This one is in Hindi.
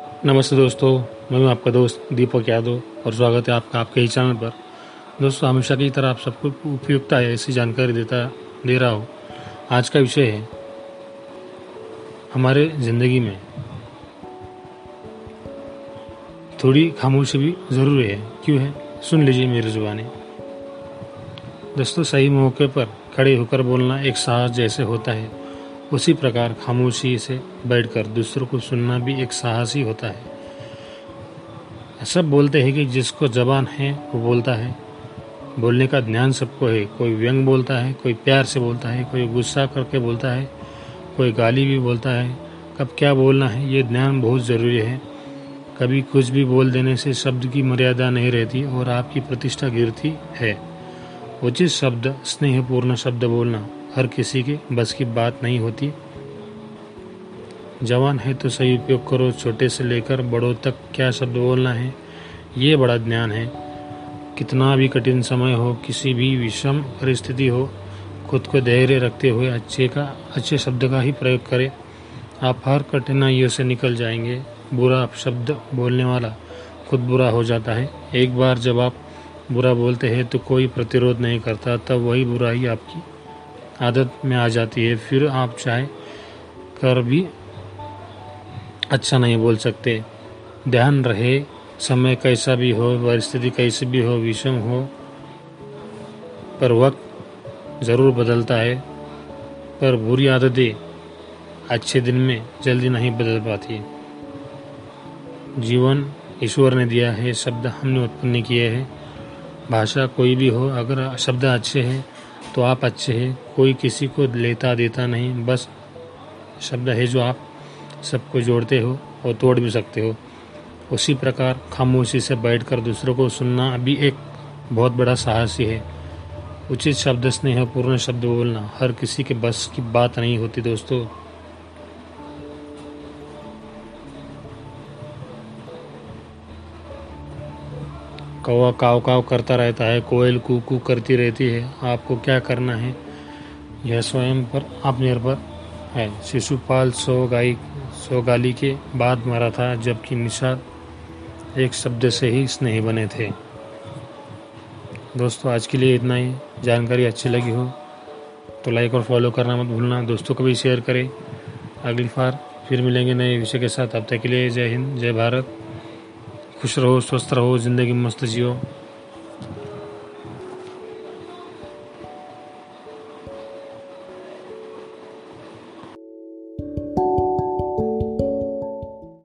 नमस्ते दोस्तों, मैं हूँ आपका दोस्त दीपक यादव और स्वागत है आपका आपके ही चैनल पर। दोस्तों, हमेशा की तरह आप सबको उपयुक्त है ऐसी जानकारी देता, दे रहा हूँ। आज का विषय है, हमारे ज़िंदगी में। थोड़ी खामोशी भी ज़रूरी है, क्यों है? सुन लीजिए मेरी ज़ुबानी। दोस्तों, सही मौके पर खड़े होकर बोलना एक साहस जैसे होता है। उसी प्रकार खामोशी से बैठकर दूसरों को सुनना भी एक साहस होता है। सब बोलते हैं कि जिसको जबान है, वो बोलता है। बोलने का ज्ञान सबको है। कोई व्यंग बोलता है, कोई प्यार से बोलता है, कोई गुस्सा करके बोलता है, कोई गाली भी बोलता है। कब क्या बोलना है, ये ज्ञान बहुत ज़रूरी है। कभी कुछ भी बोल देने से शब्द की मर्यादा नहीं रहती और आपकी प्रतिष्ठा गिरती है। उचित शब्द, स्नेहपूर्ण शब्द बोलना। हर किसी के बस की बात नहीं होती। जवान है तो सही उपयोग करो, छोटे से लेकर बड़ों तक क्या शब्द बोलना है, ये बड़ा ज्ञान है। कितना भी कठिन समय हो, किसी भी विषम परिस्थिति हो, खुद को धैर्य रखते हुए अच्छे का, अच्छे शब्द का ही प्रयोग करें। आप हर कठिनाइयों से निकल जाएँगे। बुरा शब्द बोलने वाला खुद बुरा हो जाता है। एक बार जब आप बुरा बोलते हैं तो कोई प्रतिरोध नहीं करता, तब वही बुराई आपकी आदत में आ जाती है। फिर आप चाहे, कर भी अच्छा नहीं बोल सकते। ध्यान रहे, समय कैसा भी हो, परिस्थिति कैसी भी हो, विषम हो, पर वक्त ज़रूर बदलता है। पर बुरी आदतें अच्छे दिन में जल्दी नहीं बदल पाती। जीवन ईश्वर ने दिया है, शब्द हमने उत्पन्न किए हैं। भाषा कोई भी हो, अगर शब्द अच्छे हैं तो आप अच्छे हैं, कोई किसी को लेता देता नहीं, बस शब्द है जो आप सबको जोड़ते हो और तोड़ भी सकते हो। उसी प्रकार खामोशी से बैठकर दूसरों को सुनना अभी एक बहुत बड़ा साहसी ही। है उचित शब्द स्नेह पूर्ण शब्द बोलना हर किसी के बस की बात नहीं होती दोस्तों। कौवा काव काव करता रहता है, कोयल कू कू करती रहती है। आपको क्या करना है? यह स्वयं पर आप निर्भर है। शिशुपाल सौ गाय सौ गाली के बाद मरा था, जबकि निषाद एक शब्द से ही स्नेही बने थे। दोस्तों, आज के लिए इतना ही। जानकारी अच्छी लगी हो तो लाइक और फॉलो करना मत भूलना। दोस्तों को भी शेयर करें। अगली बार फिर मिलेंगे नए विषय के साथ। अब तक के लिए जय हिंद, जय भारत। खुश रहो स्वस्थ रहो ज़िंदगी मस्त जियो